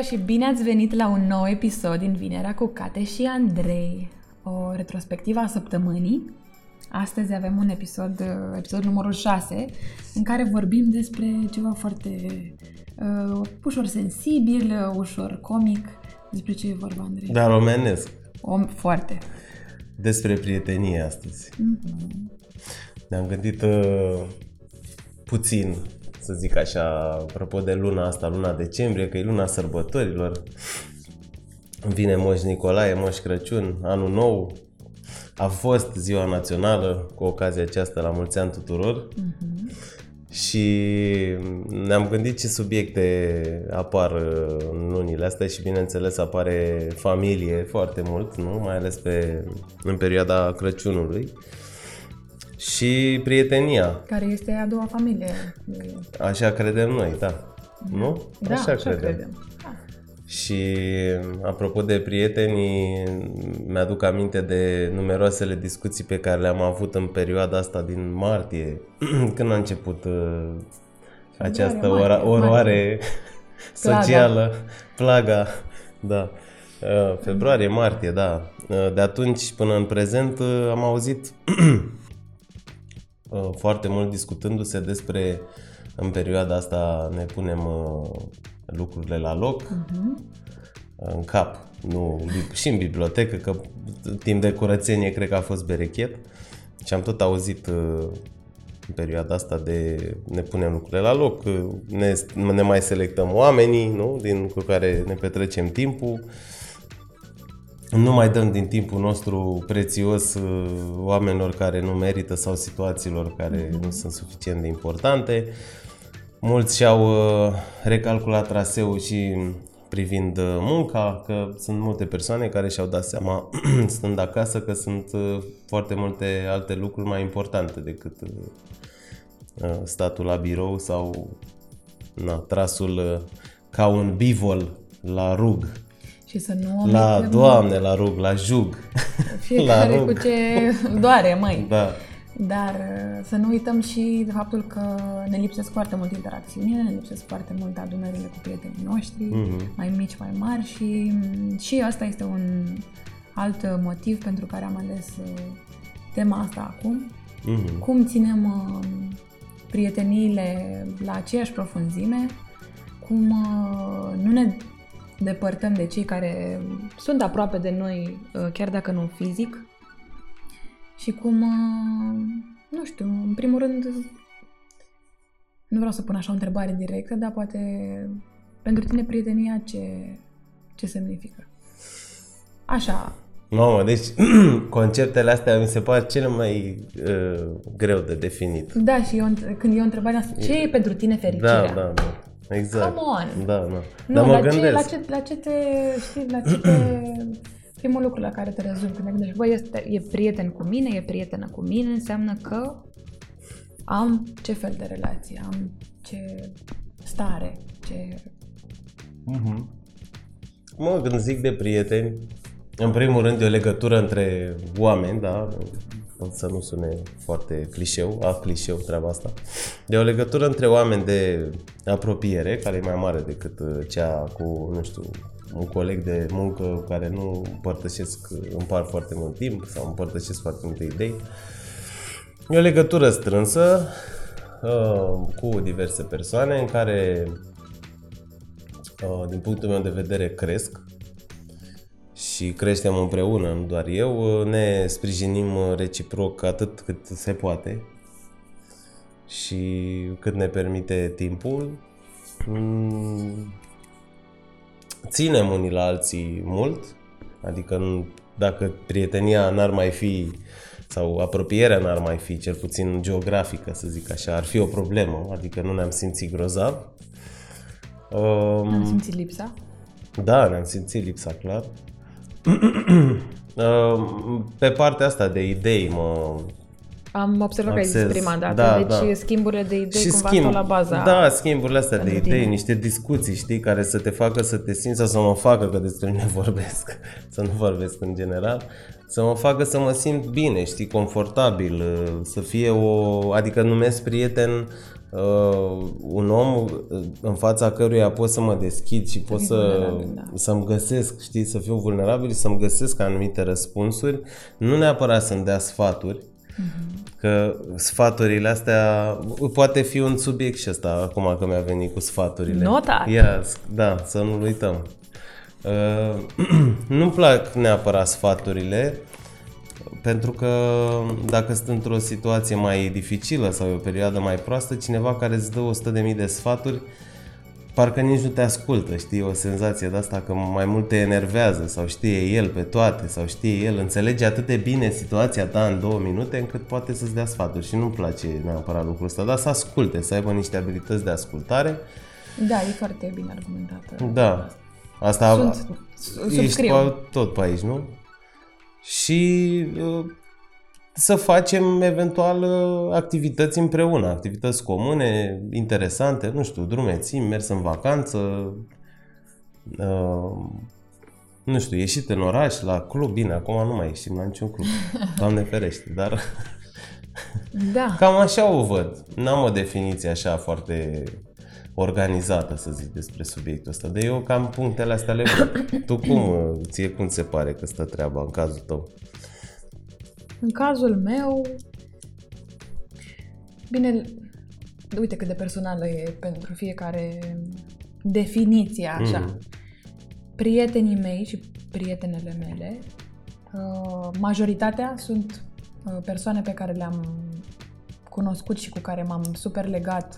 tuturor și bine ați venit la un nou episod din Vinerea cu Cate și Andrei, o retrospectivă a săptămânii. Astăzi avem un episod, episod numărul 6, în care vorbim despre ceva foarte uh, ușor sensibil, uh, ușor comic. Despre ce e vorba, Andrei? Dar omenesc. Om foarte. Despre prietenie astăzi. Mm-hmm. Ne-am gândit uh, puțin să zic așa, apropo de luna asta, luna decembrie, că e luna sărbătorilor. Vine Moș Nicolae, Moș Crăciun, anul nou. A fost ziua națională, cu ocazia aceasta, la mulți ani tuturor. Uh-huh. Și ne-am gândit ce subiecte apar în lunile astea și bineînțeles apare familie foarte mult, nu? mai ales pe, în perioada Crăciunului și prietenia. Care este a doua familie. Așa credem noi, da. Nu? Da, așa, așa credem. credem. Da. Și apropo de prieteni, mi-aduc aminte de numeroasele discuții pe care le-am avut în perioada asta din martie, când a început uh, această ora, oroare socială, plaga, da. Uh, februarie, martie, da. Uh, de atunci până în prezent uh, am auzit Uh, foarte mult discutându-se despre în perioada asta ne punem uh, lucrurile la loc, uh-huh. în cap, nu și în bibliotecă, că timp de curățenie cred că a fost berechet și am tot auzit uh, în perioada asta de ne punem lucrurile la loc, ne, ne mai selectăm oamenii nu? din cu care ne petrecem timpul nu mai dăm din timpul nostru prețios uh, oamenilor care nu merită sau situațiilor care mm-hmm. nu sunt suficient de importante. Mulți și-au uh, recalculat traseul și privind uh, munca, că sunt multe persoane care și-au dat seama, stând acasă, că sunt foarte multe alte lucruri mai importante decât statul la birou sau na, trasul ca un bivol la rug și să nu La omitem... Doamne, la rug, la jug. Fiecare la rug. cu ce doare, măi. Da. Dar uh, să nu uităm și de faptul că ne lipsesc foarte mult interacțiunile, ne lipsesc foarte mult adunările cu prietenii noștri, mm-hmm. mai mici, mai mari și, mm, și asta este un alt motiv pentru care am ales uh, tema asta acum. Mm-hmm. Cum ținem uh, prieteniile la aceeași profunzime, cum nu ne depărtăm de cei care sunt aproape de noi, uh, chiar dacă nu fizic. Și cum, uh, nu știu, în primul rând, nu vreau să pun așa o întrebare directă, dar poate pentru tine prietenia ce, ce semnifică? Așa. Mamă, deci conceptele astea mi se par cele mai uh, greu de definit. Da, și eu, când eu întrebarea asta, ce e pentru tine fericirea? Da, da, da. Exact. Come on! Da, da. Nu, Dar mă la, gândesc. Ce, la, ce, la ce te, știi, la ce te... primul lucru la care te rezumi când te gândești, băi, este, e prieten cu mine, e prietenă cu mine, înseamnă că am ce fel de relație, am ce stare, ce... Mm-hmm. Mă, când zic de prieteni, în primul rând e o legătură între oameni, da, să nu sune foarte clișeu, a clișeu treaba asta, de o legătură între oameni de apropiere, care e mai mare decât uh, cea cu, nu știu, un coleg de muncă care nu împărtășesc, împar foarte mult timp sau împărtășesc foarte multe idei. E o legătură strânsă uh, cu diverse persoane în care, uh, din punctul meu de vedere, cresc și creștem împreună, nu doar eu, ne sprijinim reciproc atât cât se poate și cât ne permite timpul. Mm, ținem unii la alții mult, adică dacă prietenia n-ar mai fi sau apropierea n-ar mai fi, cel puțin geografică, să zic așa, ar fi o problemă, adică nu ne-am simțit grozav. Um, ne-am simțit lipsa? Da, ne-am simțit lipsa, clar. Pe partea asta de idei mă am observat Access. că ai zis prima dată, da, deci da. schimburile de idei și cumva schimb, stau la baza Da, schimburile astea de idei, tine. niște discuții, știi, care să te facă să te simți sau să mă facă, că despre mine vorbesc, să nu vorbesc în general, să mă facă să mă simt bine, știi, confortabil, să fie o, adică numesc prieten uh, un om uh, în fața căruia pot să mă deschid și pot să, da. să-mi găsesc, știi, să fiu vulnerabil și să-mi găsesc anumite răspunsuri, nu neapărat să-mi dea sfaturi, Că sfaturile astea, poate fi un subiect și ăsta, acum că mi-a venit cu sfaturile. Notat! Ia, da, să nu uităm. Uh, nu-mi plac neapărat sfaturile, pentru că dacă sunt într-o situație mai dificilă sau o perioadă mai proastă, cineva care îți dă 100.000 de sfaturi, parcă nici nu te ascultă, știi, o senzație de asta că mai mult te enervează sau știe el pe toate sau știe el, înțelege atât de bine situația ta în două minute încât poate să-ți dea sfaturi și nu-mi place neapărat lucrul ăsta, dar să asculte, să aibă niște abilități de ascultare. Da, e foarte bine argumentată. Da, asta Sunt, ești subscriu. pe, tot pe aici, nu? Și uh, să facem eventual uh, activități împreună, activități comune, interesante, nu știu, drumeții, mers în vacanță, uh, nu știu, ieșit în oraș, la club, bine, acum nu mai ieșim la niciun club, Doamne ferește, dar Da. cam așa o văd. N-am o definiție așa foarte organizată, să zic, despre subiectul ăsta. De eu cam punctele astea le văd. Tu cum, uh, ție cum ți se pare că stă treaba în cazul tău? În cazul meu, bine, uite cât de personală e pentru fiecare definiție așa. Mhm. Prietenii mei și prietenele mele, uh, majoritatea sunt uh, persoane pe care le-am cunoscut și cu care m-am super legat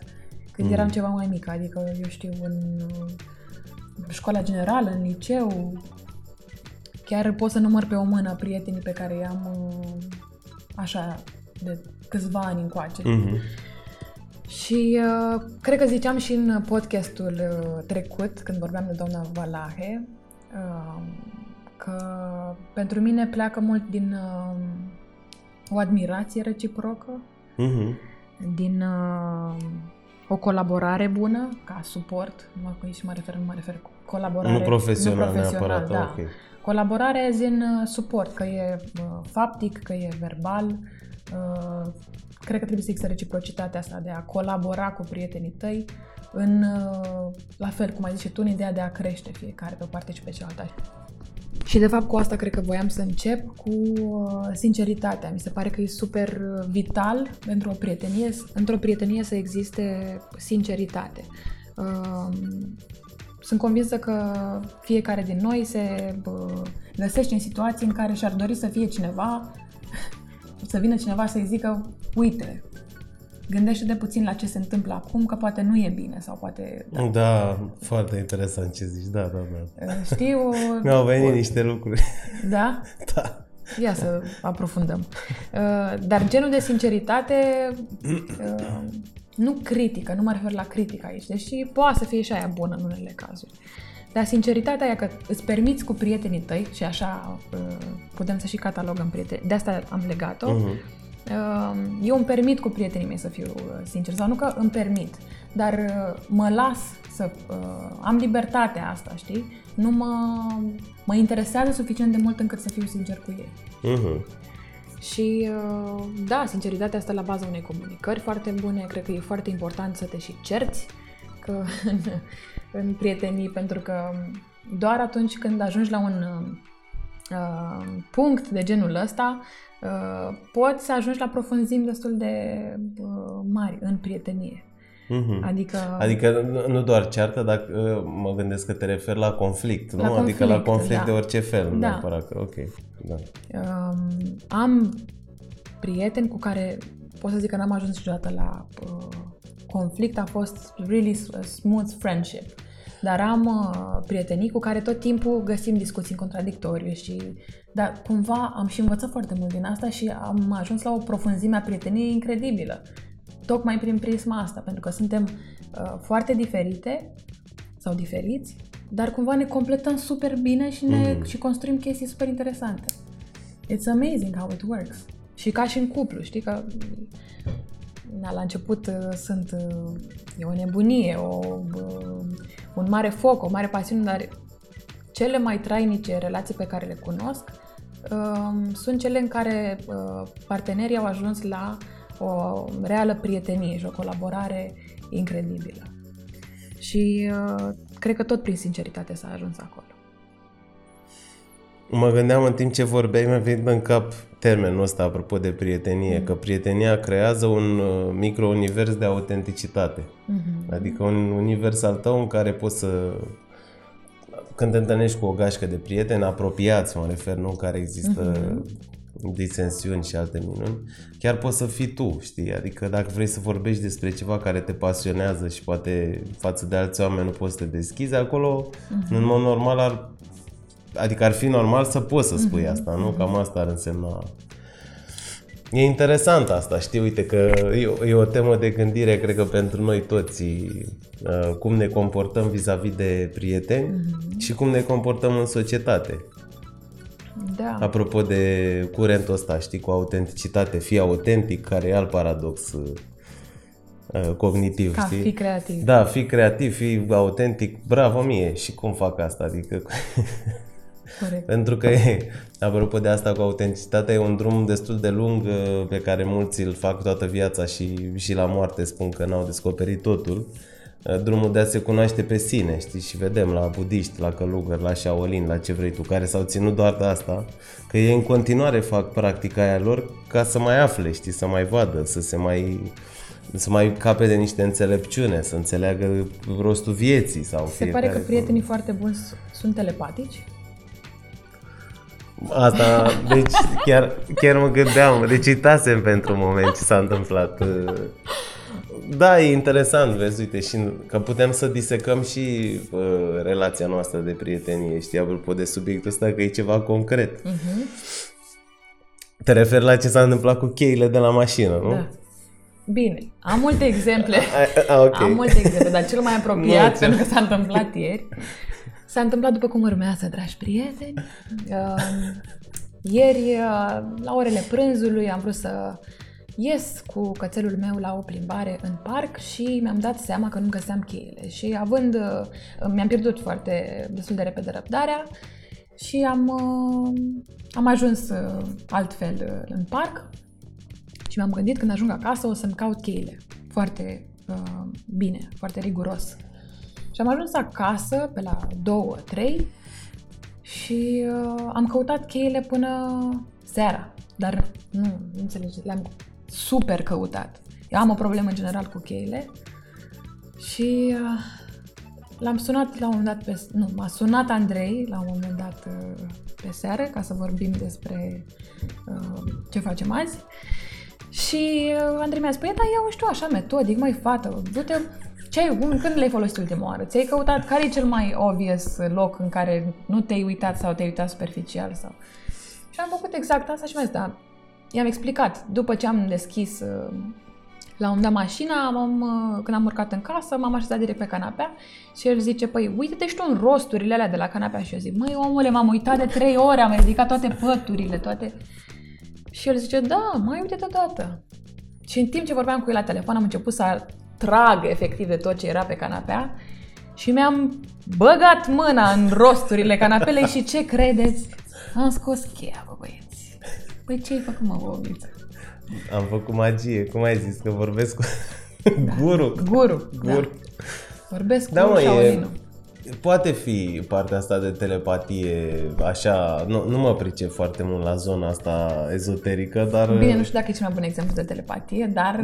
când Mhm. eram ceva mai mică, adică, eu știu, în uh, școala generală, în liceu, chiar pot să număr pe o mână prietenii pe care i-am uh, așa de câțiva ani încoace. Mhm. Și uh, cred că ziceam și în podcastul uh, trecut, când vorbeam de doamna Valahe, uh, că pentru mine pleacă mult din uh, o admirație reciprocă, Mhm. din uh, o colaborare bună, ca suport, nu mă, și mă refer, nu mă refer cu colaborare. Nu profesional, nu profesional neapărat, da. ok. Colaborare din uh, suport, că e uh, faptic, că e verbal. Uh, cred că trebuie să există reciprocitatea asta de a colabora cu prietenii tăi în, uh, la fel, cum ai zis și tu, în ideea de a crește fiecare pe o parte și pe cealaltă. Și de fapt cu asta cred că voiam să încep cu uh, sinceritatea. Mi se pare că e super uh, vital pentru o prietenie, într-o prietenie să existe sinceritate. Uh, sunt convinsă că fiecare din noi se uh, găsește în situații în care și-ar dori să fie cineva, să vină cineva să-i zică, uite, gândește de puțin la ce se întâmplă acum, că poate nu e bine sau poate... Da. da, foarte interesant ce zici, da, da, da. Uh, Știi, o... Mi-au venit niște lucruri. Da? da. Ia să aprofundăm. Uh, Dar genul de sinceritate uh, nu critică, nu mă refer la critică aici, deși poate să fie și aia bună în unele cazuri. Dar sinceritatea e că îți permiți cu prietenii tăi, și așa uh, putem să și catalogăm prieteni, de asta am legat-o, Mhm. Uh, eu îmi permit cu prietenii mei să fiu uh, sincer, sau nu că îmi permit, dar uh, mă las să uh, am libertatea asta, știi? Nu mă, mă interesează suficient de mult încât să fiu sincer cu ei. Mhm. Și uh, da, sinceritatea asta la baza unei comunicări foarte bune. Cred că e foarte important să te și cerți că în, în prietenii, pentru că doar atunci când ajungi la un uh, punct de genul ăsta, uh, poți să ajungi la profunzimi destul de uh, mari în prietenie. Mhm. Adică, Adică nu- nu doar ceartă, dar uh, mă gândesc că te referi la conflict, La nu? adică la conflict, conflict da. de orice fel, nu Da. neapărat că, ok, da. Um, am prieteni cu care pot să zic că n-am ajuns niciodată la uh, conflict, a fost really s- smooth friendship. Dar am uh, prietenii cu care tot timpul găsim discuții în contradictoriu și dar cumva am și învățat foarte mult din asta și am ajuns la o profunzime a prieteniei incredibilă. Tocmai prin prisma asta, pentru că suntem uh, foarte diferite sau diferiți, dar cumva ne completăm super bine și, ne, Mhm. și construim chestii super interesante. It's amazing how it works. Și ca și în cuplu, știi că na, la început uh, sunt uh, e o nebunie, o, uh, un mare foc, o mare pasiune, dar cele mai trainice relații pe care le cunosc um, sunt cele în care uh, partenerii au ajuns la o reală prietenie și o colaborare incredibilă. Și uh, cred că tot prin sinceritate s-a ajuns acolo. Mă gândeam în timp ce vorbeai, mi-a venit în cap termenul ăsta apropo de prietenie, mm. că prietenia creează un uh, micro-univers de autenticitate. Mm-hmm. Adică un univers al tău în care poți să când te întâlnești cu o gașcă de prieteni apropiați, mă refer, nu, în care există mm-hmm. disensiuni și alte minuni, chiar poți să fii tu, știi? Adică dacă vrei să vorbești despre ceva care te pasionează și poate față de alți oameni nu poți să te deschizi, acolo, mm-hmm. în mod normal, ar Adică ar fi normal să poți să spui mm-hmm. asta, nu? Cam asta ar însemna... E interesant asta, știi, uite că e o, e o temă de gândire, cred că pentru noi toți, uh, cum ne comportăm vis-a-vis de prieteni mm-hmm. și cum ne comportăm în societate. Da. Apropo de curentul ăsta, știi, cu autenticitate, fii autentic, care e alt paradox uh, cognitiv, Ca știi? fi creativ. Da, fi creativ, fi autentic, bravo mie și cum fac asta, adică Corect. Pentru că, e, apropo de asta cu autenticitatea, e un drum destul de lung uh, pe care mulți îl fac toată viața și, și la moarte spun că n-au descoperit totul. Uh, drumul de a se cunoaște pe sine, știi, și vedem la budiști, la călugări, la Shaolin, la ce vrei tu, care s-au ținut doar de asta, că ei în continuare fac practica aia lor ca să mai afle, știi, să mai vadă, să se mai să mai cape de niște înțelepciune, să înțeleagă rostul vieții sau Se pare că prietenii foarte buni sunt telepatici? Asta, deci chiar, chiar mă gândeam, deci uitasem pentru un moment ce s-a întâmplat. Da, e interesant, vezi, uite, și că putem să disecăm și uh, relația noastră de prietenie, știi, apropo de subiectul ăsta, că e ceva concret. Uh-huh. Te referi la ce s-a întâmplat cu cheile de la mașină, nu? Da. Bine, am multe exemple. A, a, okay. Am multe exemple, dar cel mai apropiat, pentru că s-a întâmplat ieri, S-a întâmplat după cum urmează, dragi prieteni. Uh, ieri, uh, la orele prânzului, am vrut să ies cu cățelul meu la o plimbare în parc și mi-am dat seama că nu găseam cheile. Și având, uh, mi-am pierdut foarte destul de repede răbdarea și am, am ajuns altfel în parc și mi-am gândit când ajung acasă o să-mi caut cheile. Foarte uh, bine, foarte riguros. Și am ajuns acasă pe la 2-3 și uh, am căutat cheile până seara. Dar nu, nu înțelegeți, le-am super căutat. Eu am o problemă în general cu cheile și uh, l-am sunat la un moment dat pe... Nu, m-a sunat Andrei la un moment dat uh, pe seară ca să vorbim despre uh, ce facem azi. Și uh, Andrei mi-a spus, da, eu știu așa metodic, mai fată, du-te ce ai, când le-ai folosit ultima oară? Ți-ai căutat care e cel mai obvious loc în care nu te-ai uitat sau te-ai uitat superficial? Sau... Și am făcut exact asta și mi-a zis, da, i-am explicat. După ce am deschis uh, la un dat mașina, am, uh, când am urcat în casă, m-am așezat direct pe canapea și el zice, păi uite-te și tu în rosturile alea de la canapea și eu zic, măi omule, m-am uitat de trei ore, am ridicat toate păturile, toate... Și el zice, da, mai uite-te dată. Și în timp ce vorbeam cu el la telefon, am început să trag efectiv de tot ce era pe canapea și mi-am băgat mâna în rosturile canapelei și ce credeți? Am scos cheia, bă băieți. Păi ce ai făcut, mă, Bobiță? Am făcut magie, cum ai zis, că vorbesc cu da. guru. Guru, guru. Da. Vorbesc da, cu mă, e, Poate fi partea asta de telepatie, așa, nu, nu mă pricep foarte mult la zona asta ezoterică, dar... Bine, nu știu dacă e cel mai bun exemplu de telepatie, dar...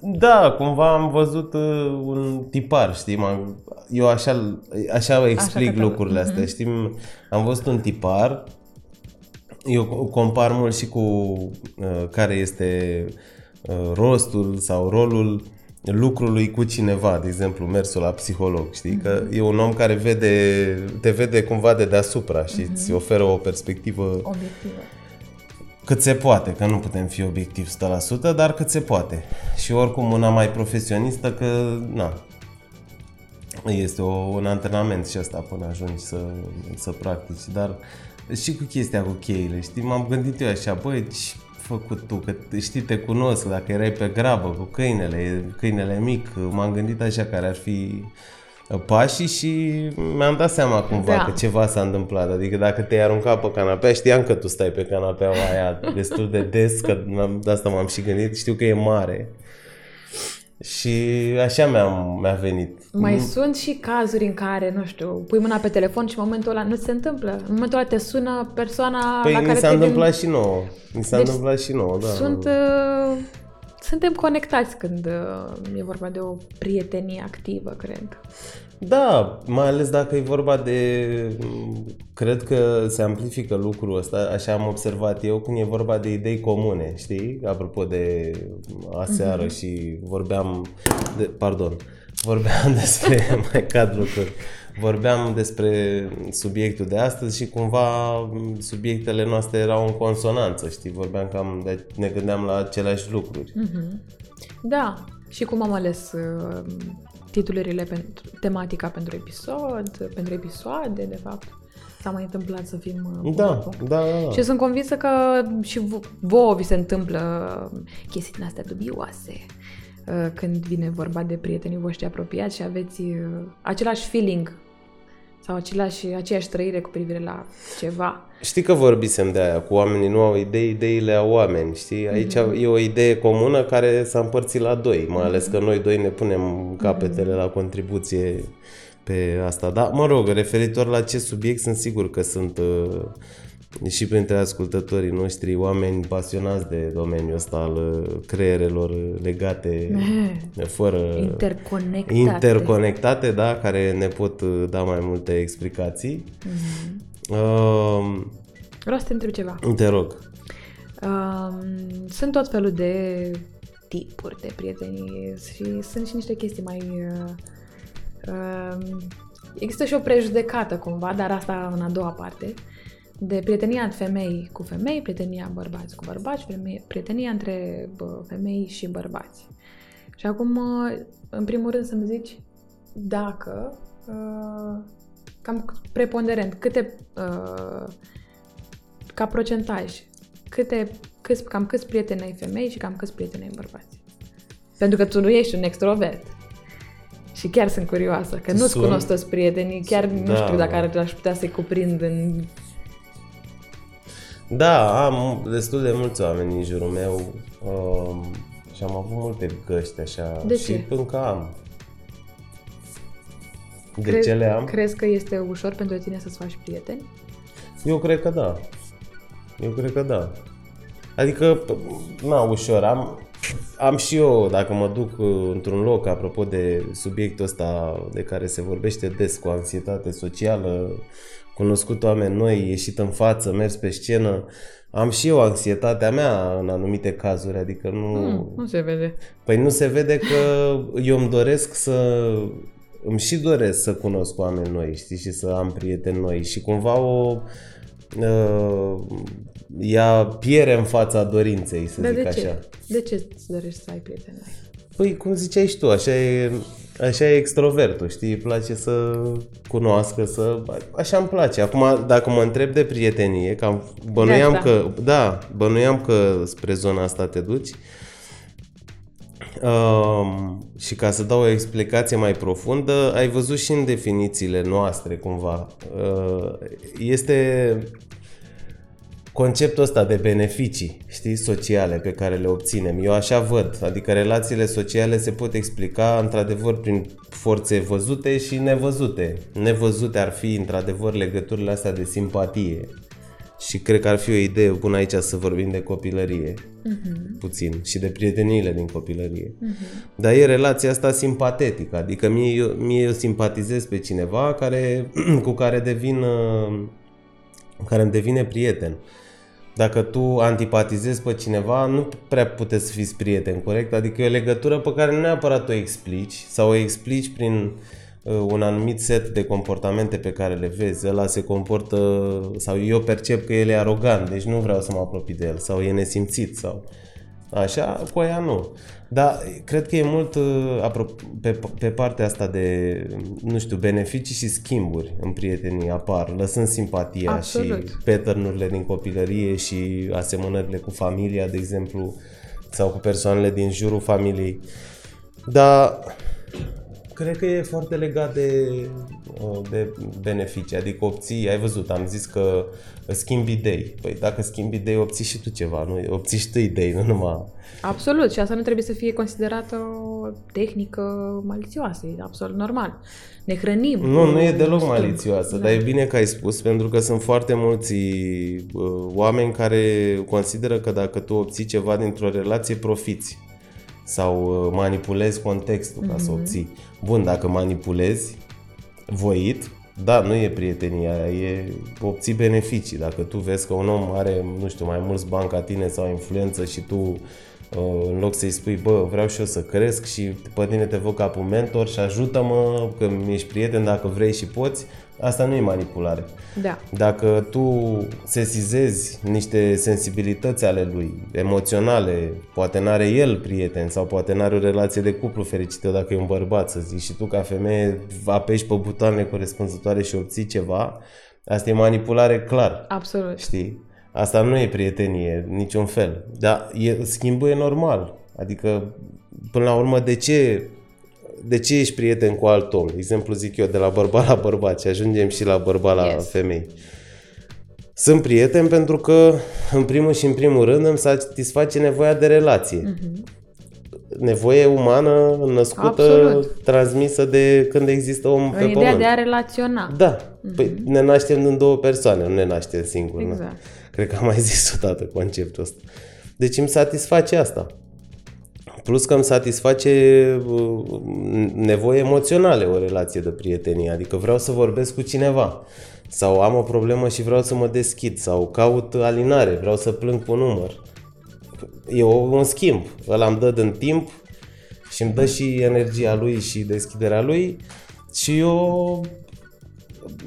Da, cumva am văzut uh, un tipar, știi, m eu așa, așa explic așa lucrurile astea, mm-hmm. știi, am văzut un tipar, eu compar mult și cu uh, care este uh, rostul sau rolul lucrului cu cineva, de exemplu, mersul la psiholog, știi? Că e un om care vede, te vede cumva de deasupra și mm-hmm. îți oferă o perspectivă obiectivă. Cât se poate, că nu putem fi obiectiv 100%, dar cât se poate. Și oricum una mai profesionistă că, na, este o, un antrenament și asta până ajungi să, să practici, dar și cu chestia cu cheile, știi, m-am gândit eu așa, băi, făcut tu? Că știi, te cunosc, dacă erai pe grabă cu câinele, câinele mic, m-am gândit așa care ar fi pașii și mi-am dat seama cumva da. că ceva s-a întâmplat. Adică dacă te-ai aruncat pe canapea, știam că tu stai pe canapeaua aia destul de des, că de asta m-am și gândit, știu că e mare. Și așa mi-a, mi-a venit. Mai mm. sunt și cazuri în care, nu știu, pui mâna pe telefon și în momentul ăla nu se întâmplă. În momentul ăla te sună persoana păi la care s-a întâmplat și nouă. Mi s-a deci întâmplat și nouă, da. Sunt, uh, suntem conectați când uh, e vorba de o prietenie activă, cred. Da, mai ales dacă e vorba de... Cred că se amplifică lucrul ăsta, așa am observat eu, când e vorba de idei comune, știi? Apropo de aseară mm-hmm. și vorbeam... De, pardon, vorbeam despre... mai cad lucruri. Vorbeam despre subiectul de astăzi și cumva subiectele noastre erau în consonanță, știi? Vorbeam cam, de, ne gândeam la aceleași lucruri. Mm-hmm. Da, și cum am ales uh, titlurile pentru tematica pentru episod, pentru episoade, de fapt. S-a mai întâmplat să fim uh, da, da, da, da. Și sunt convinsă că și vouă vi se întâmplă chestii din astea dubioase uh, când vine vorba de prietenii voștri apropiați și aveți uh, același feeling sau același, aceeași trăire cu privire la ceva. Știi că vorbisem de aia cu oamenii, nu au idei, ideile au oameni, știi? Aici mm-hmm. e o idee comună care s-a împărțit la doi, mai ales că noi doi ne punem capetele mm-hmm. la contribuție pe asta. Dar, mă rog, referitor la ce subiect, sunt sigur că sunt uh, și printre ascultătorii noștri oameni pasionați de domeniul ăsta al uh, creierelor legate fără interconectate. interconectate, da, care ne pot uh, da mai multe explicații. Mm-hmm. Uh, Vreau să te întreb ceva. Te rog. Uh, sunt tot felul de tipuri de prieteni și sunt și niște chestii mai... Uh, uh, există și o prejudecată cumva, dar asta în a doua parte. Uh, de prietenia femei cu femei, prietenia bărbați cu bărbați, prietenia între femei și bărbați. Și acum, în primul rând, să-mi zici dacă, uh, cam preponderent, câte, uh, ca procentaj, câte, câți, cam câți prieteni ai femei și cam câți prieteni ai bărbați. Pentru că tu nu ești un extrovert. Și chiar sunt curioasă, că nu-ți cunosc toți prietenii, chiar da. nu știu dacă ar, aș putea să-i cuprind în da, am destul de mulți oameni în jurul meu um, și am avut multe găști așa de și ce? încă am. De Cre- ce le am? Crezi că este ușor pentru tine să-ți faci prieteni? Eu cred că da. Eu cred că da. Adică, na, ușor. Am, am și eu, dacă mă duc uh, într-un loc, apropo de subiectul ăsta de care se vorbește des cu anxietate socială, cunoscut oameni noi, ieșit în față, mers pe scenă. Am și eu anxietatea mea în anumite cazuri, adică nu... Mm, nu se vede. Păi nu se vede că eu îmi doresc să... Îmi și doresc să cunosc oameni noi, știi, și să am prieteni noi și cumva o... Uh, ea piere în fața dorinței, să Dar zic de așa. Ce? De ce îți dorești să ai prieteni noi? Păi, cum ziceai și tu, așa e Așa e extrovertul, știi? Îi place să cunoască, să... Așa îmi place. Acum, dacă mă întreb de prietenie, că bănuiam da, că... Da, bănuiam că spre zona asta te duci. Um, și ca să dau o explicație mai profundă, ai văzut și în definițiile noastre, cumva. Uh, este conceptul ăsta de beneficii, știi, sociale pe care le obținem. Eu așa văd, adică relațiile sociale se pot explica într-adevăr prin forțe văzute și nevăzute. Nevăzute ar fi într-adevăr legăturile astea de simpatie. Și cred că ar fi o idee bună aici să vorbim de copilărie, uh-huh. puțin, și de prieteniile din copilărie. Uh-huh. Dar e relația asta simpatetică, adică mie, eu, mie eu simpatizez pe cineva care, cu care devin, uh, care îmi devine prieten. Dacă tu antipatizezi pe cineva, nu prea puteți să fiți prieteni, corect? Adică e o legătură pe care nu neapărat o explici sau o explici prin uh, un anumit set de comportamente pe care le vezi. Ăla se comportă, sau eu percep că el e arogant, deci nu vreau să mă apropii de el, sau e nesimțit, sau așa, cu aia nu. Da, cred că e mult uh, pe, pe partea asta de, nu știu, beneficii și schimburi în prietenii apar, lăsând simpatia Absolut. și pattern din copilărie și asemănările cu familia, de exemplu, sau cu persoanele din jurul familiei. Dar Cred că e foarte legat de, uh, de beneficii, adică obții, ai văzut, am zis că schimbi idei. Păi dacă schimbi idei, obții și tu ceva, nu? obții și tu idei, nu numai... Absolut, și asta nu trebuie să fie considerată o tehnică malițioasă, e absolut normal. Ne hrănim. Nu, nu e deloc malițioasă, da. dar e bine că ai spus, pentru că sunt foarte mulți uh, oameni care consideră că dacă tu obții ceva dintr-o relație, profiți sau uh, manipulezi contextul ca mm-hmm. să mhm. obții. Bun, dacă manipulezi voit, da, nu e prietenia, e obții beneficii. Dacă tu vezi că un om are, nu știu, mai mulți bani ca tine sau influență și tu uh, în loc să-i spui, bă, vreau și eu să cresc și pe tine te văd ca un mentor și ajută-mă că mi-ești prieten dacă vrei și poți, Asta nu e manipulare. Da. Dacă tu sesizezi niște sensibilități ale lui, emoționale, poate n-are el prieten sau poate n-are o relație de cuplu fericită dacă e un bărbat, să zici, și tu ca femeie apeși pe butoanele corespunzătoare și obții ceva, asta e manipulare clar. Absolut. Știi? Asta nu e prietenie, niciun fel. Dar e, schimbul e normal. Adică, până la urmă, de ce de ce ești prieten cu alt om? De exemplu, zic eu, de la bărbat la bărbat și ajungem și la bărbat la yes. femei. Sunt prieten pentru că, în primul și în primul rând, îmi satisface nevoia de relație. Mm-hmm. Nevoie umană, născută, Absolut. transmisă de când există om pe ideea pământ. de a relaționa. Da. Mm-hmm. Păi ne naștem din două persoane, nu ne naștem singuri. Exact. Nu? Cred că am mai zis o dată conceptul ăsta. Deci îmi satisface asta. Plus că îmi satisface uh, nevoie emoționale o relație de prietenie, adică vreau să vorbesc cu cineva sau am o problemă și vreau să mă deschid sau caut alinare, vreau să plâng cu număr. E un schimb, ăla îmi dă din timp și îmi dă și energia lui și deschiderea lui și eu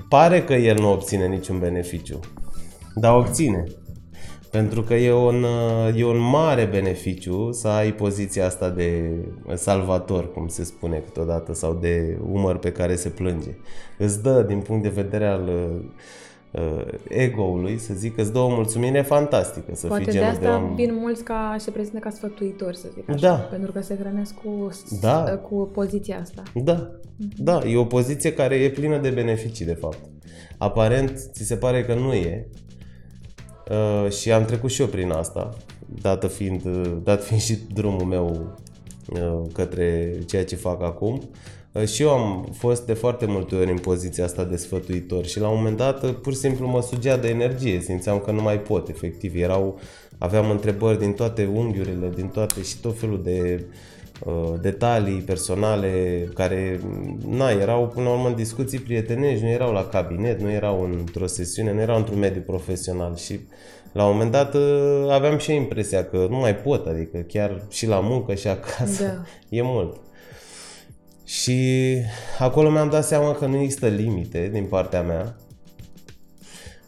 pare că el nu obține niciun beneficiu, dar obține. Pentru că e un, e un mare beneficiu să ai poziția asta de salvator, cum se spune câteodată, sau de umăr pe care se plânge. Îți dă, din punct de vedere al uh, ego-ului, să zic, îți dă o mulțumire fantastică să Poate fii genul de asta de om. vin mulți ca se prezintă ca sfătuitori, să zic așa, da. pentru că se hrănesc cu, da. cu poziția asta. Da, mm-hmm. da, e o poziție care e plină de beneficii, de fapt. Aparent, ți se pare că nu e, Uh, și am trecut și eu prin asta, dată fiind, uh, dat fiind și drumul meu uh, către ceea ce fac acum. Uh, și eu am fost de foarte multe ori în poziția asta de sfătuitor și la un moment dat uh, pur și simplu mă sugea de energie, simțeam că nu mai pot, efectiv. Erau, aveam întrebări din toate unghiurile, din toate și tot felul de uh, Uh, detalii personale care, na, erau până la urmă în discuții prietenești, nu erau la cabinet, nu erau într-o sesiune, nu erau într-un mediu profesional și la un moment dat uh, aveam și impresia că nu mai pot, adică chiar și la muncă și acasă da. e mult. Și acolo mi-am dat seama că nu există limite din partea mea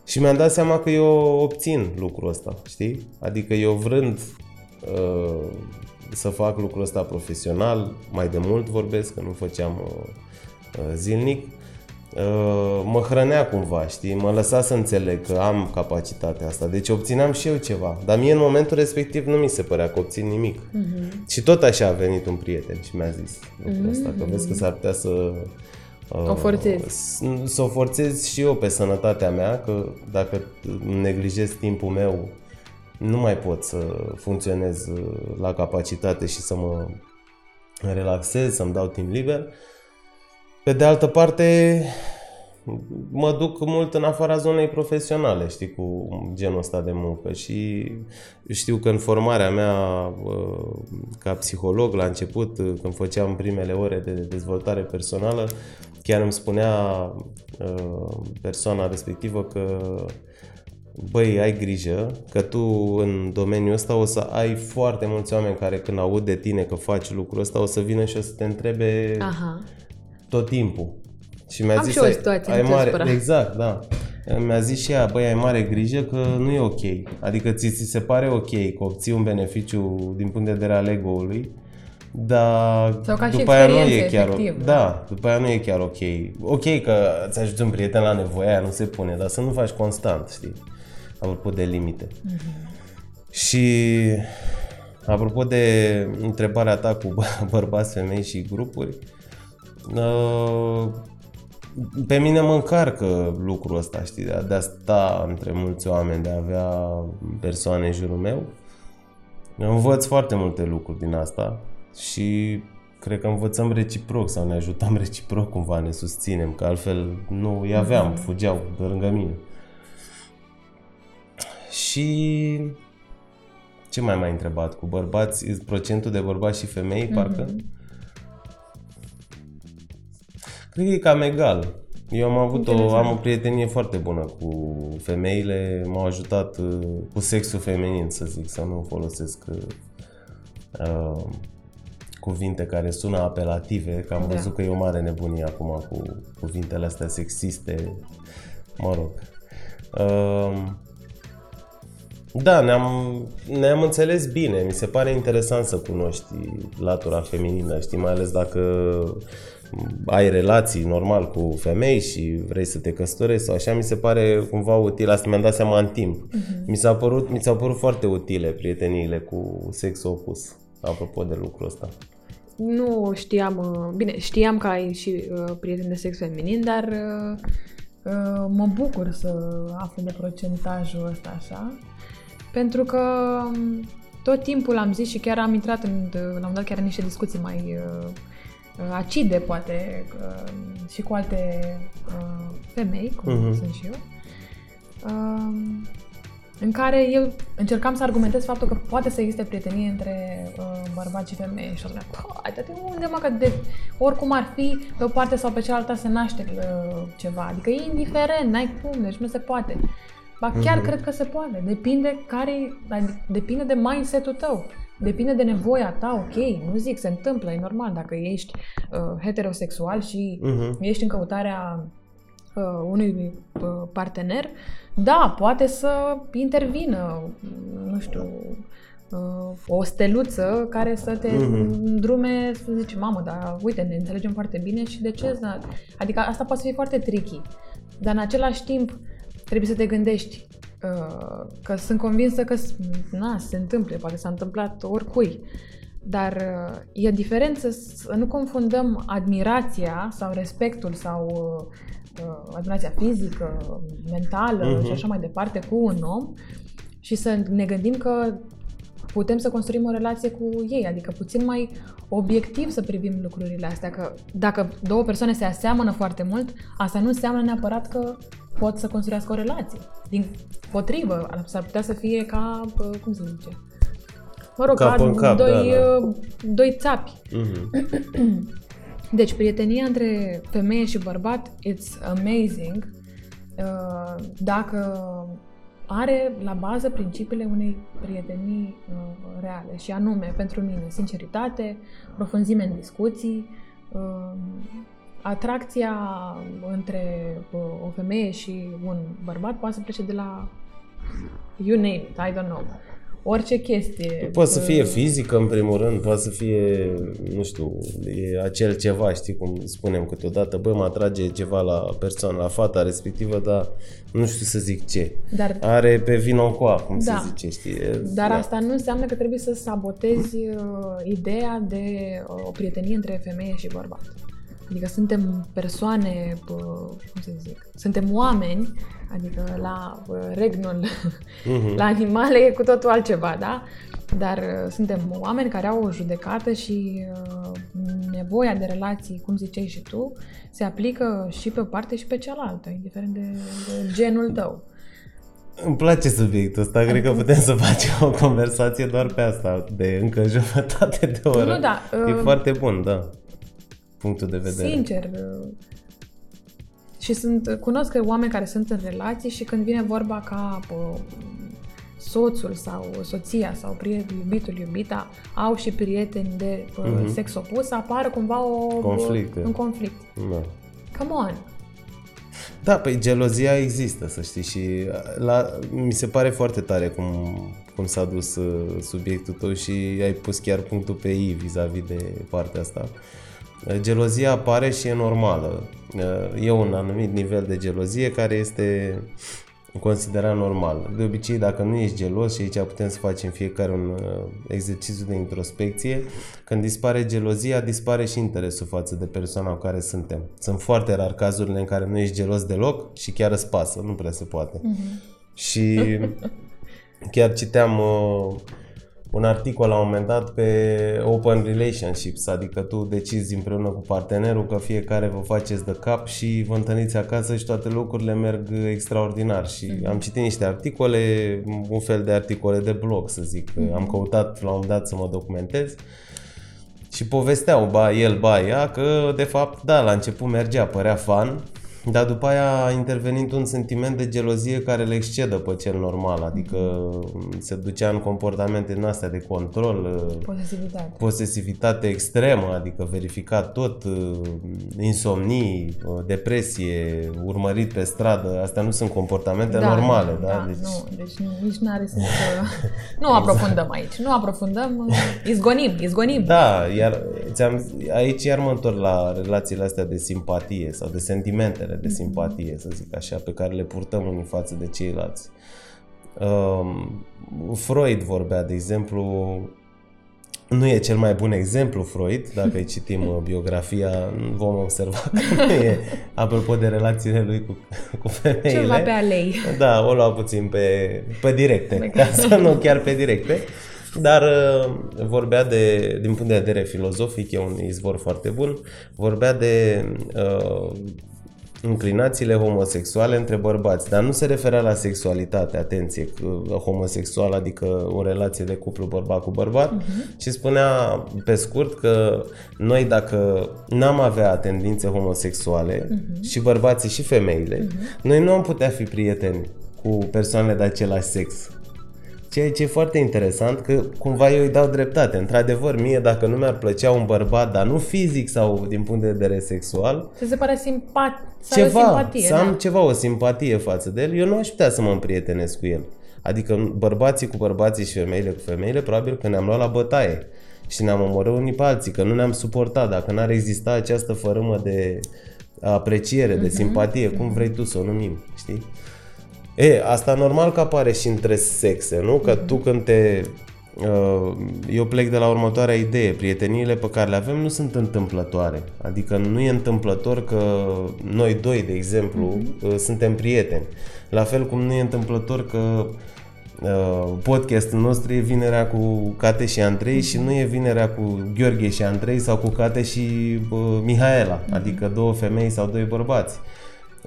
și mi-am dat seama că eu obțin lucrul ăsta, știi? Adică eu vrând uh, să fac lucrul ăsta profesional, mai de mult vorbesc, că nu făceam uh, uh, zilnic, uh, mă hrănea cumva, știi, mă lăsa să înțeleg că am capacitatea asta, deci obțineam și eu ceva, dar mie în momentul respectiv nu mi se părea că obțin nimic. Uh-huh. Și tot așa a venit un prieten și mi-a zis lucrul ăsta, că vezi că s-ar putea să o forțezi. Să o forțez și eu pe sănătatea mea, că dacă neglijez timpul meu nu mai pot să funcționez uh, la capacitate și să mă relaxez, să-mi dau timp liber. Pe de altă parte, mă duc mult în afara zonei profesionale, știi, cu genul ăsta de muncă și știu că în formarea mea uh, ca psiholog la început, uh, când făceam primele ore de dezvoltare personală, chiar îmi spunea persoana respectivă că băi, ai grijă că tu în domeniul ăsta o să ai foarte mulți oameni care când aud de tine că faci lucrul ăsta o să vină și o să te întrebe Aha. tot timpul. Și mi-a Am zis, și o situație ai, ai mare, Exact, da. Mi-a zis și ea, băi, ai mare grijă că nu e ok. Adică ți, ți se pare ok că obții un beneficiu din punct de vedere al ego-ului, dar Sau ca după aia nu e chiar efectiv, da, da, după aia nu e chiar ok. Ok că ți ajuți un prieten la nevoie, aia nu se pune, dar să nu faci constant, știi? Apropo de limite. Mm-hmm. Și apropo de întrebarea ta cu bărbați, femei și grupuri, Uh, pe mine mă încarcă lucrul ăsta, știi, de a, de a sta între mulți oameni, de a avea persoane în jurul meu. Învăț foarte multe lucruri din asta și cred că învățăm reciproc sau ne ajutăm reciproc cumva, ne susținem, că altfel nu îi aveam, mm-hmm. fugeau de lângă mine. Și ce mai mai întrebat? Cu bărbați, procentul de bărbați și femei, mm-hmm. parcă? Cred că e cam egal. Eu am avut o, am o prietenie foarte bună cu femeile, m-au ajutat uh, cu sexul feminin, să zic, să nu folosesc uh, cuvinte care sună apelative, că am da. văzut că e o mare nebunie acum cu cuvintele astea sexiste, mă rog. Uh, da, ne-am, ne-am înțeles bine. Mi se pare interesant să cunoști latura feminină, știi, mai ales dacă ai relații normal cu femei și vrei să te căsătorești sau așa, mi se pare cumva util. Asta mi-am dat seama în timp. Uh-huh. Mi, s-a părut, mi s-au părut foarte utile prieteniile cu sex opus, apropo de lucrul ăsta. Nu știam, uh, bine, știam că ai și uh, prieteni de sex feminin, dar uh, uh, mă bucur să aflu de procentajul ăsta așa, pentru că um, tot timpul am zis și chiar am intrat în, la un dat chiar în niște discuții mai uh, Uh, acide, poate, uh, și cu alte uh, femei, cum uh-huh. sunt și eu, în care eu încercam să argumentez faptul că poate să existe prietenie între uh, bărbați și femei și o spunea, de unde mă, că de, oricum ar fi, pe o parte sau pe cealaltă se naște uh, ceva, adică e indiferent, n-ai cum, deci nu se poate. Ba chiar uh-huh. cred că se poate, depinde care, depinde de mindset-ul tău. Depinde de nevoia ta, ok, nu zic, se întâmplă, e normal. Dacă ești uh, heterosexual și uh-huh. ești în căutarea uh, unui uh, partener, da, poate să intervină, nu știu, uh, o steluță care să te uh-huh. drume, să zici, mamă, dar uite, ne înțelegem foarte bine și de ce? Adică asta poate să fie foarte tricky. Dar în același timp trebuie să te gândești, Uh, că sunt convinsă că na, se întâmplă, poate s-a întâmplat oricui. Dar uh, e diferență să nu confundăm admirația sau respectul sau uh, admirația fizică, mentală uh-huh. și așa mai departe cu un om și să ne gândim că putem să construim o relație cu ei, adică puțin mai obiectiv să privim lucrurile astea, că dacă două persoane se aseamănă foarte mult, asta nu înseamnă neapărat că pot să construiască o relație. Din potrivă, s-ar putea să fie ca, cum se zice, mă rog, cap ca cap, doi, da, da. doi țapi. Mm-hmm. Deci, prietenia între femeie și bărbat, it's amazing uh, dacă are la bază principiile unei prietenii uh, reale și anume, pentru mine, sinceritate, profunzime în discuții, uh, atracția între o femeie și un bărbat poate să plece de la you name it, I don't know. Orice chestie. Poate să fie fizică, în primul rând, poate să fie, nu știu, e acel ceva, știi cum spunem câteodată, bă, mă atrage ceva la persoana, la fata respectivă, dar nu știu să zic ce. Dar, Are pe vino coa, cum da. se zice, știi? Dar da. asta nu înseamnă că trebuie să sabotezi uh, ideea de uh, o prietenie între femeie și bărbat. Adică suntem persoane, cum să zic, suntem oameni, adică la regnul, uh-huh. la animale e cu totul altceva, da? Dar uh, suntem oameni care au o judecată și uh, nevoia de relații, cum ziceai și tu, se aplică și pe o parte și pe cealaltă, indiferent de, de genul tău. Îmi place subiectul ăsta, cred că putem să facem o conversație doar pe asta, de încă jumătate de oră. Nu, da. E uh, foarte bun, da punctul de vedere. Sincer. Și sunt, cunosc oameni care sunt în relații și când vine vorba ca pă, soțul sau soția sau prietenul, iubitul, iubita au și prieteni de pă, mm-hmm. sex opus, apare cumva o, conflict, un conflict. Da. Come on! Da, păi gelozia există, să știi, și la, mi se pare foarte tare cum, cum s-a dus uh, subiectul tău și ai pus chiar punctul pe I vis-a-vis de partea asta. Uh, Gelozia apare și e normală. E un anumit nivel de gelozie care este considera normal. De obicei, dacă nu ești gelos, și aici putem să facem fiecare un uh, exercițiu de introspecție, când dispare gelozia, dispare și interesul față de persoana cu care suntem. Sunt foarte rar cazurile în care nu ești gelos deloc și chiar îți pasă, nu prea se poate. Mm-hmm. Și chiar citeam uh, un articol la un moment dat pe open relationships, adică tu decizi împreună cu partenerul că fiecare vă faceți de cap și vă întâlniți acasă și toate lucrurile merg extraordinar. Și mm-hmm. am citit niște articole, un fel de articole de blog, să zic. Mm-hmm. Am căutat la un moment dat să mă documentez și povesteau, ba el, ba ea, că de fapt, da, la început mergea, părea fan, dar după aia a intervenit un sentiment de gelozie care le excedă pe cel normal, adică se ducea în comportamente din astea de control, posesivitate, posesivitate extremă, adică verificat tot, insomnii, depresie, urmărit pe stradă, astea nu sunt comportamente da, normale. Da, da? Deci... Nu, deci nici nu are sens să... nu aprofundăm aici, nu aprofundăm, izgonim, izgonim. Da, iar aici iar mă întorc la relațiile astea de simpatie sau de sentimentele de simpatie, să zic așa, pe care le purtăm unii față de ceilalți. Um, Freud vorbea, de exemplu, nu e cel mai bun exemplu Freud, dacă îi citim uh, biografia, vom observa că nu e, apropo de relațiile lui cu, cu femeile. Ceva pe alei. Da, o lua puțin pe, pe directe, ca să nu chiar pe directe. Dar uh, vorbea de, din punct de vedere filozofic, e un izvor foarte bun, vorbea de uh, inclinațiile homosexuale între bărbați, dar nu se referea la sexualitate, atenție, homosexual, adică o relație de cuplu bărbat cu bărbat, uh-huh. și spunea pe scurt că noi dacă n-am avea tendințe homosexuale, uh-huh. și bărbații și femeile, uh-huh. noi nu am putea fi prieteni cu persoanele de același sex. Ceea ce e foarte interesant, că cumva eu îi dau dreptate. Într-adevăr, mie dacă nu mi-ar plăcea un bărbat, dar nu fizic sau din punct de vedere sexual... Să se pare simpat, să ceva, simpatie, să am da? ceva, o simpatie față de el, eu nu aș putea să mă împrietenesc cu el. Adică bărbații cu bărbații și femeile cu femeile, probabil că ne-am luat la bătaie și ne-am omorât unii pe alții, că nu ne-am suportat. Dacă n-ar exista această fărâmă de apreciere, de mhm. simpatie, cum vrei tu să o numim, știi? E, asta normal că apare și între sexe, nu? Că tu când te... Uh, eu plec de la următoarea idee. Prieteniile pe care le avem nu sunt întâmplătoare. Adică nu e întâmplător că noi doi, de exemplu, uh-huh. suntem prieteni. La fel cum nu e întâmplător că uh, podcastul nostru e vinerea cu Cate și Andrei și nu e vinerea cu Gheorghe și Andrei sau cu Cate și Mihaela, adică două femei sau doi bărbați.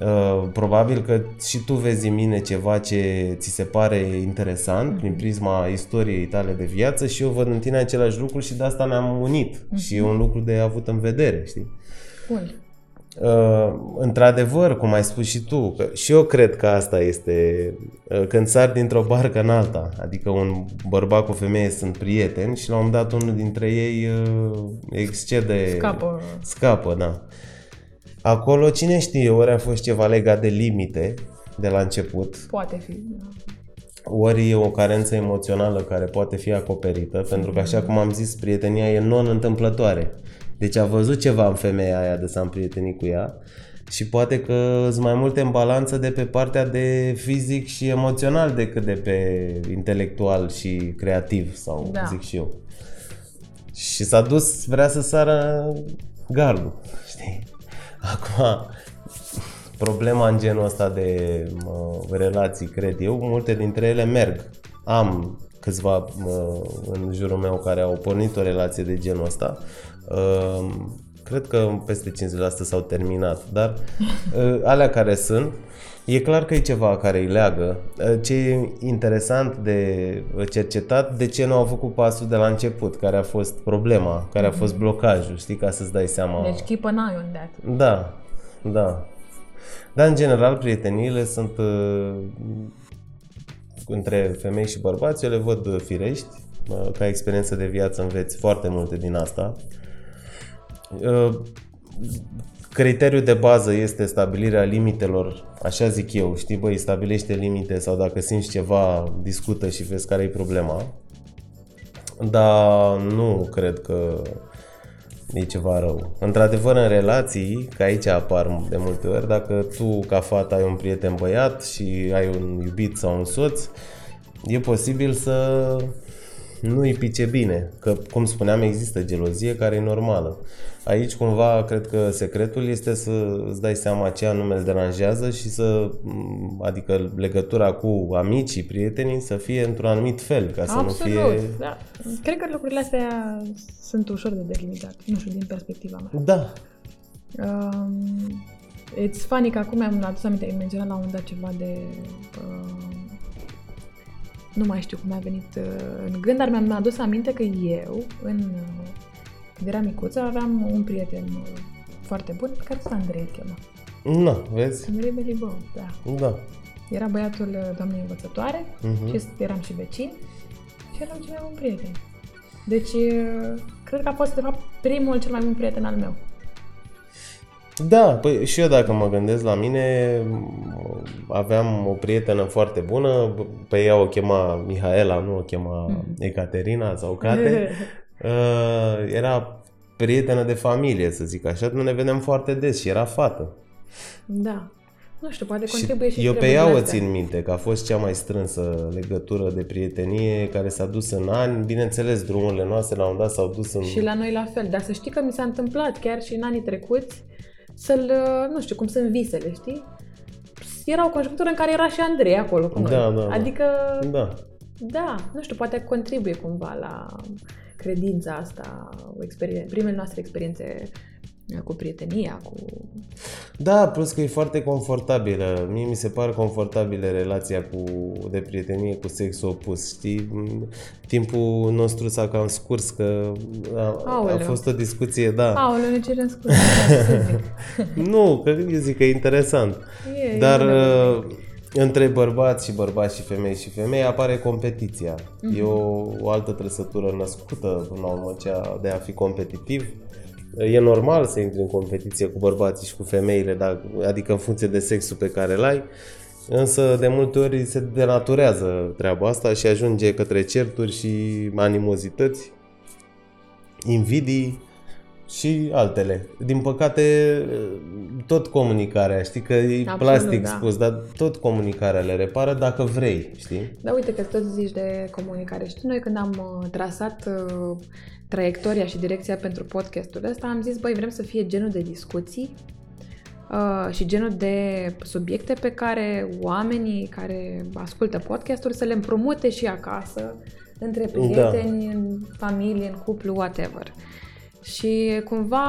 Uh, probabil că și tu vezi în mine ceva ce ți se pare interesant mm-hmm. prin prisma istoriei tale de viață și eu văd în tine același lucru și de asta ne-am unit mm-hmm. și e un lucru de avut în vedere, știi? Bun. Uh, într-adevăr, cum ai spus și tu, că și eu cred că asta este uh, când sar dintr-o barcă în alta, adică un bărbat cu o femeie sunt prieteni și la un moment dat unul dintre ei uh, excede... Scapă. Scapă, da. Acolo, cine știe, ori a fost ceva legat de limite de la început. Poate fi. Da. Ori e o carență emoțională care poate fi acoperită, pentru că, așa cum am zis, prietenia e non-întâmplătoare. Deci a văzut ceva în femeia aia de s-a împrietenit cu ea și poate că sunt mai multe în balanță de pe partea de fizic și emoțional decât de pe intelectual și creativ sau da. zic și eu. Și s-a dus, vrea să sară gardul, știi? Acum, problema în genul ăsta de mă, relații, cred eu, multe dintre ele merg. Am câțiva mă, în jurul meu care au pornit o relație de genul ăsta. Uh, cred că peste 50% s-au terminat, dar uh, alea care sunt, e clar că e ceva care îi leagă. Uh, ce e interesant de cercetat, de ce nu au făcut pasul de la început, care a fost problema, care a fost blocajul, știi, ca să-ți dai seama. Deci keep an eye on that. Da, da. Dar în general prieteniile sunt uh, între femei și bărbați, eu le văd firești, uh, ca experiență de viață înveți foarte multe din asta. Uh, criteriul de bază este stabilirea limitelor, așa zic eu, știi, băi, stabilește limite sau dacă simți ceva, discută și vezi care e problema. Dar nu cred că e ceva rău. Într-adevăr, în relații, că aici apar de multe ori, dacă tu, ca fată, ai un prieten băiat și ai un iubit sau un soț, e posibil să nu îi pice bine. Că, cum spuneam, există gelozie care e normală. Aici, cumva, cred că secretul este să îți dai seama ce anume îți deranjează și să, adică legătura cu amicii, prietenii, să fie într-un anumit fel, ca să Absolut, nu fie... da. Cred că lucrurile astea sunt ușor de delimitat, nu știu, din perspectiva mea. Da. Um, it's funny că acum mi-am adus aminte, ai menționat la un dat ceva de... Uh, nu mai știu cum a venit uh, în gând, dar mi-am adus aminte că eu, în, uh, când eram micuță, aveam un prieten uh, foarte bun, pe care tot Andrei îl chema. Nu, vezi? Andrei Belibău, da. Da. Era băiatul uh, doamnei învățătoare Mhm. și eram și vecini și eram cel mai bun prieten. Deci, uh, cred că a fost, de fapt, primul cel mai bun prieten al meu. Da, păi și eu dacă mă gândesc la mine, m- aveam o prietenă foarte bună, pe ea o chema Mihaela, nu o chema Mhm. Ecaterina sau Cate. Uh, era prietenă de familie, să zic așa, nu ne vedeam foarte des și era fată. da. Nu știu, poate contribuie și, eu pe treburile ea o astea. țin minte, că a fost cea mai strânsă legătură de prietenie care s-a dus în ani. Bineînțeles, drumurile noastre la un dat s-au dus în... Și la noi la fel, dar să știi că mi s-a întâmplat chiar și în anii trecuți să-l, uh, nu știu, cum sunt visele, știi? Era o conjunctură în care era și Andrei acolo cu noi. Da, da, da. Adică, Da. da, nu știu, poate contribuie cumva la credința asta, o experien- primele noastre experiențe uh, cu prietenia, cu... Da, plus că e foarte confortabilă. Mie mi se pare confortabilă relația cu, de prietenie cu sexul opus, știi? M, Timpul nostru s-a cam scurs, că a, a Aoleu. fost o discuție, da. Aoleu, ne cerem scuze, să zic. Nu, că eu zic că e interesant. E, Dar e uh, între bărbați și bărbați și femei și femei apare competiția. E o, o altă trăsătură născută, până la urmă, cea de a fi competitiv. E normal să intri în competiție cu bărbații și cu femeile, dar, adică în funcție de sexul pe care îl ai, însă de multe ori se denaturează treaba asta și ajunge către certuri și animozități, invidii și altele. Din păcate, tot comunicarea, știi că e Absolut, plastic da. spus, dar tot comunicarea le repară dacă vrei, știi? Da, uite că tot zici de comunicare. Știi, noi când am uh, trasat uh, traiectoria și direcția pentru podcastul ăsta, am zis, băi, vrem să fie genul de discuții uh, și genul de subiecte pe care oamenii care ascultă podcasturi să le împrumute și acasă, între prieteni, da. în familie, în cuplu, whatever. Și cumva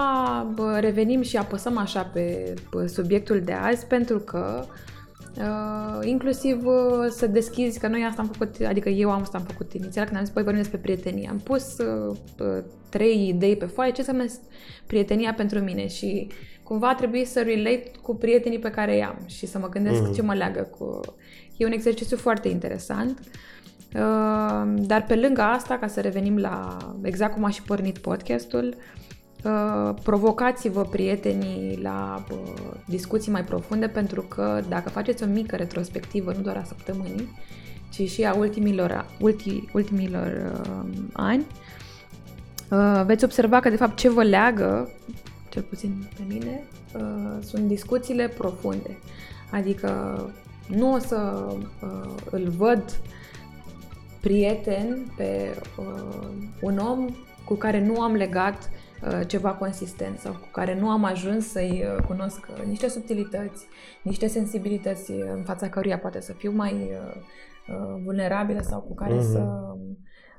bă, revenim și apăsăm așa pe, pe subiectul de azi pentru că Uh, inclusiv uh, să deschizi, că noi asta am făcut, adică eu am asta am făcut inițial când am zis, băi, vorbim despre prietenie. Am pus uh, uh, trei idei pe foaie, ce înseamnă prietenia pentru mine și cumva a trebuit să relate cu prietenii pe care i-am și să mă gândesc mm. ce mă leagă cu... E un exercițiu foarte interesant. Uh, dar pe lângă asta, ca să revenim la exact cum a și pornit podcastul, Uh, provocați-vă prietenii la uh, discuții mai profunde pentru că dacă faceți o mică retrospectivă, nu doar a săptămânii, ci și a ultimilor, ulti, ultimilor uh, ani, uh, veți observa că de fapt ce vă leagă, cel puțin pe mine, uh, sunt discuțiile profunde. Adică nu o să uh, îl văd prieten pe uh, un om cu care nu am legat uh, ceva consistent sau cu care nu am ajuns să-i uh, cunosc uh, niște subtilități, niște sensibilități uh, în fața căruia poate să fiu mai uh, uh, vulnerabilă sau cu care Mhm. să,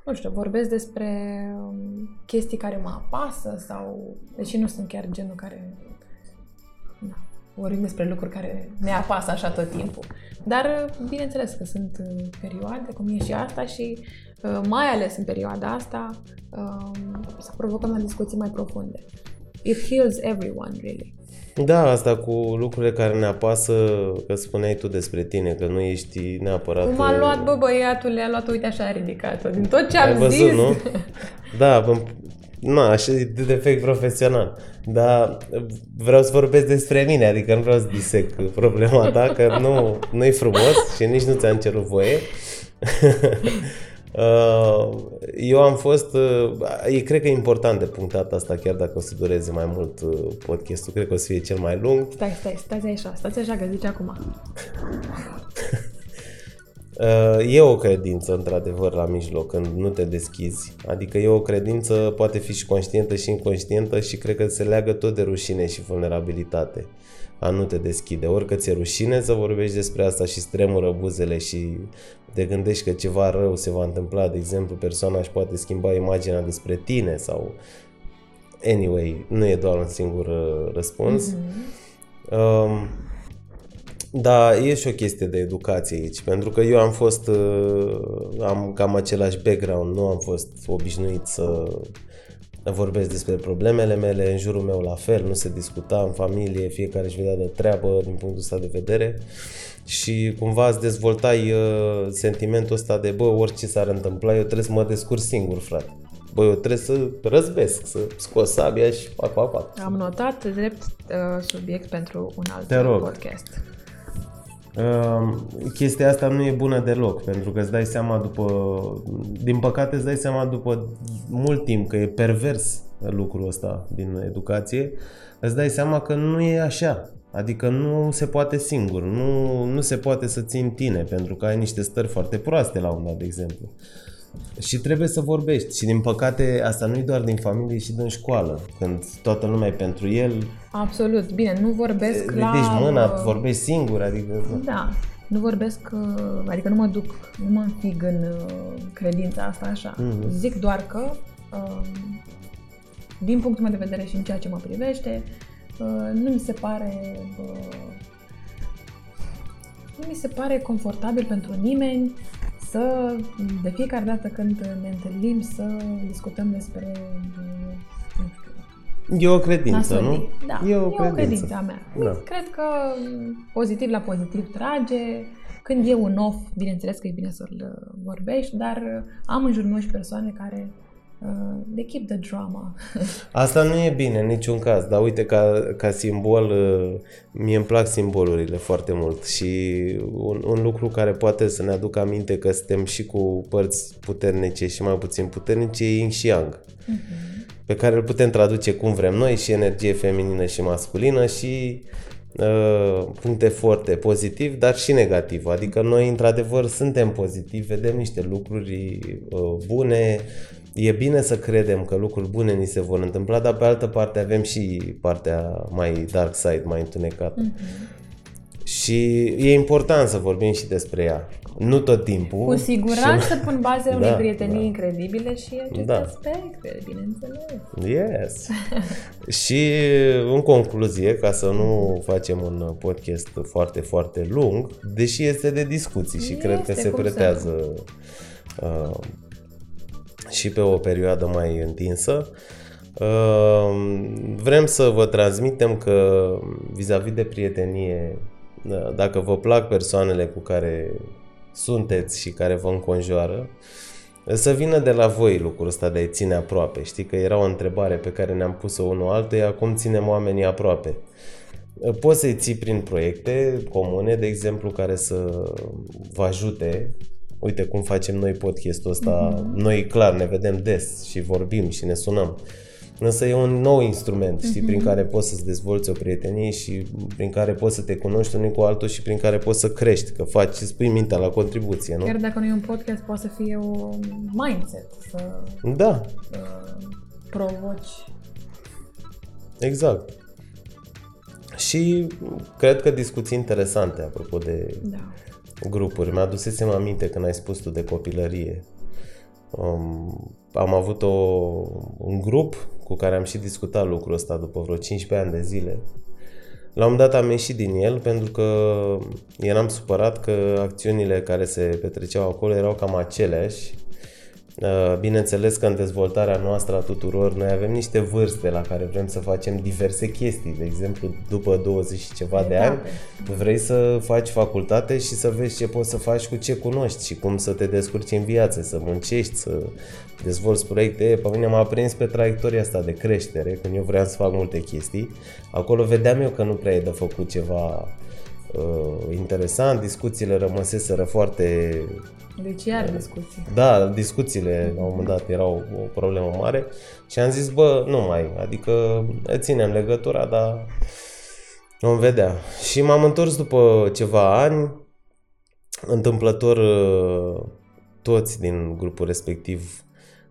nu știu, vorbesc despre um, chestii care mă apasă sau, deși nu sunt chiar genul care, da, vorbim despre lucruri care ne apasă așa tot timpul. Dar, uh, bineînțeles că sunt uh, perioade, cum e și asta și uh, mai ales în perioada asta, um, să provocăm la discuții mai profunde. It heals everyone, really. Da, asta cu lucrurile care ne apasă, că spuneai tu despre tine, că nu ești neapărat... Cum a uh, luat, bă, băiatul, le-a luat, uite așa, a ridicat-o. Din tot ce Ai am văzut, zis. nu? Da, bă, na, așa e de defect profesional. Dar vreau să vorbesc despre mine, adică nu vreau să disec problema ta, că nu, nu e frumos și nici nu ți-am cerut voie. Uh, eu am fost, uh, e, cred că e important de punctat asta, chiar dacă o să dureze mai mult uh, podcastul, cred că o să fie cel mai lung. Stai, stai, stai așa, stai așa că zici acum. E o credință, într-adevăr, la mijloc, când nu te deschizi. Adică e o credință, poate fi și conștientă și inconștientă și cred că se leagă tot de rușine și vulnerabilitate a nu te deschide. Orică ți-e rușine să vorbești despre asta și stremură buzele și te gândești că ceva rău se va întâmpla, de exemplu, persoana își poate schimba imaginea despre tine sau... Anyway, nu e doar un singur uh, răspuns. Mm-hmm. Um, da, e și o chestie de educație aici, pentru că eu am fost, uh, am cam același background, nu am fost obișnuit să vorbesc despre problemele mele, în jurul meu la fel, nu se discuta în familie, fiecare își vedea de treabă din punctul ăsta de vedere și cumva îți dezvoltai uh, sentimentul ăsta de bă, orice s-ar întâmpla, eu trebuie să mă descurc singur, frate. Bă, eu trebuie să răzbesc, să scot sabia și fac, fac, fac. Am notat drept uh, subiect pentru un alt Te rog. podcast. Uh, chestia asta nu e bună deloc, pentru că îți dai seama după, din păcate îți dai seama după mult timp că e pervers lucrul ăsta din educație, îți dai seama că nu e așa. Adică nu se poate singur, nu, nu se poate să ții tine, pentru că ai niște stări foarte proaste la un dat, de exemplu. Și trebuie să vorbești. Și din păcate asta nu e doar din familie, și din școală. Când toată lumea e pentru el. Absolut. Bine, nu vorbesc ridici la... Ridici mâna, vorbești singur, adică... Da. Nu vorbesc, uh, adică nu mă duc, nu mă înfig în uh, credința asta așa. Mm-hmm. Zic doar că, um, din punctul meu de vedere și în ceea ce mă privește, uh, nu mi se pare nu mi se pare confortabil pentru nimeni să, de fiecare dată când ne întâlnim, să discutăm despre, nu știu, E o credință, nu? Da, e o, e credință. o credință a mea. Da. Cred că pozitiv la pozitiv trage. Când e un off, bineînțeles că e bine să-l vorbești, dar am în jurul meu și persoane care Uh, they keep the drama. Asta nu e bine în niciun caz, dar uite, ca, ca simbol, uh, mie îmi plac simbolurile foarte mult și un, un lucru care poate să ne aducă aminte că suntem și cu părți puternice și mai puțin puternice e yin și yang, uh-huh. pe care îl putem traduce cum vrem noi și energie feminină și masculină și uh, puncte foarte pozitiv, dar și negativ. Adică noi, într-adevăr, suntem pozitivi, vedem niște lucruri uh, bune, e bine să credem că lucruri bune ni se vor întâmpla, dar pe altă parte avem și partea mai dark side, mai întunecată. Mm-hmm. Și e important să vorbim și despre ea. Nu tot timpul. Cu siguranță și... pun bazele da, unei prietenii da. incredibile și aceste da. aspecte, bineînțeles. Yes. și în concluzie, ca să nu facem un podcast foarte, foarte lung, deși este de discuții și este, cred că se pretează uh, și pe o perioadă mai întinsă. Ehm, vrem să vă transmitem că vis-a-vis de prietenie, da, dacă vă plac persoanele cu care sunteți și care vă înconjoară, să vină de la voi lucrul ăsta de a-i ține aproape. Știi că era o întrebare pe care ne-am pus-o unul altuia, cum ținem oamenii aproape. Poți să-i ții prin proiecte comune, de exemplu, care să vă ajute uite cum facem noi podcastul ăsta, mm-hmm. noi clar ne vedem des și vorbim și ne sunăm. Însă e un nou instrument, știi, mm-hmm. prin mhm. care poți să-ți dezvolți o prietenie și prin care poți să te cunoști unul cu altul și prin care poți să crești, că faci și spui mintea la contribuție, nu? Chiar dacă nu e un podcast, poate să fie o mindset, să da. Uh, provoci. Exact. Și cred că discuții interesante, apropo de da grupuri. Mi-adusesem aminte când ai spus tu de copilărie. Um, am avut o, un grup cu care am și discutat lucrul ăsta după vreo 15 ani de zile. La un dat am ieșit din el pentru că eram supărat că acțiunile care se petreceau acolo erau cam aceleași Uh, bineînțeles că în dezvoltarea noastră a tuturor noi avem niște vârste la care vrem să facem diverse chestii. De exemplu, după 20 și ceva de ani, vrei să faci facultate și să vezi ce poți să faci cu ce cunoști și cum să te descurci în viață, să muncești, să dezvolți proiecte. Pe mine m-a prins pe traiectoria asta de creștere, când eu vreau să fac multe chestii. Acolo vedeam eu că nu prea e de făcut ceva uh, interesant, discuțiile rămăseseră foarte... Deci iar discuții. Da, discuțiile la un moment dat erau o problemă mare și am zis, bă, nu mai, adică ținem legătura, dar vom vedea. Și m-am întors după ceva ani, întâmplător uh, toți din grupul respectiv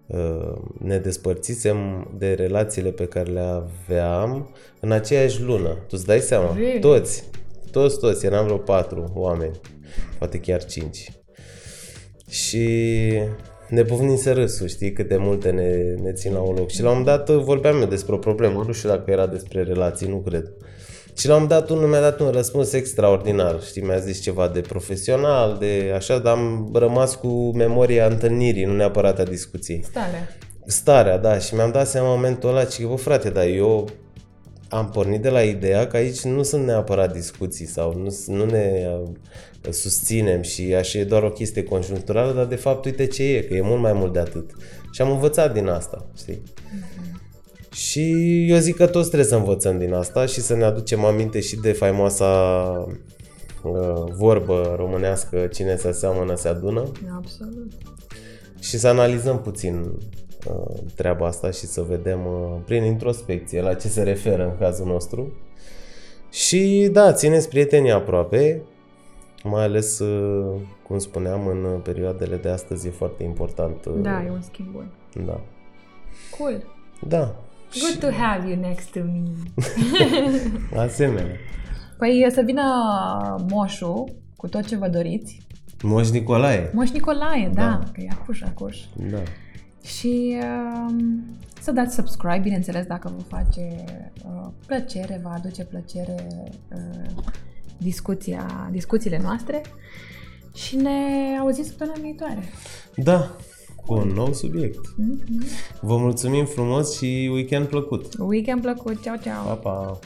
uh, ne despărțisem de relațiile pe care le aveam în aceeași lună. Tu îți dai seama? Really? Toți. Toți, toți. Eram vreo patru oameni. Poate chiar cinci. Și ne pufnim să râsul, știi, cât de multe ne, ne țin la un loc. Și la un moment dat vorbeam eu despre o problemă, nu știu dacă era despre relații, nu cred. Și la un moment dat unul mi-a dat un răspuns extraordinar, știi, mi-a zis ceva de profesional, de așa, dar am rămas cu memoria întâlnirii, nu neapărat a discuției. Starea. Starea, da, și mi-am dat seama în momentul ăla, că, bă, frate, dar eu am pornit de la ideea că aici nu sunt neapărat discuții sau nu, nu ne uh, susținem și așa e doar o chestie conjuncturală, dar de fapt uite ce e, că e mult mai mult de atât. Și am învățat din asta, știi? Și eu zic că toți trebuie să învățăm din asta și să ne aducem aminte și de faimoasa uh, vorbă românească, cine se aseamănă se adună. Absolut. Și să analizăm puțin uh, treaba asta și să vedem uh, prin introspecție la ce se referă în cazul nostru. Și da, țineți prietenii aproape, mai ales, uh, cum spuneam, în perioadele de astăzi e foarte important. Uh, Da, e un schimb bun. Da. Cool. Da. Good to have you next to me. Asemenea. Păi să vină moșul cu tot ce vă doriți. Moș Nicolae. Moș Nicolae, da, Da. că e acuș, acuș. Da. Și uh, să dați subscribe, bineînțeles, dacă vă face uh, plăcere, vă aduce plăcere uh, discuția, discuțiile noastre. Și ne auzim săptămâna viitoare. Da, cu un nou subiect. Mm-hmm. Vă mulțumim frumos și weekend plăcut. Weekend plăcut, ceau, ceau! Pa, pa!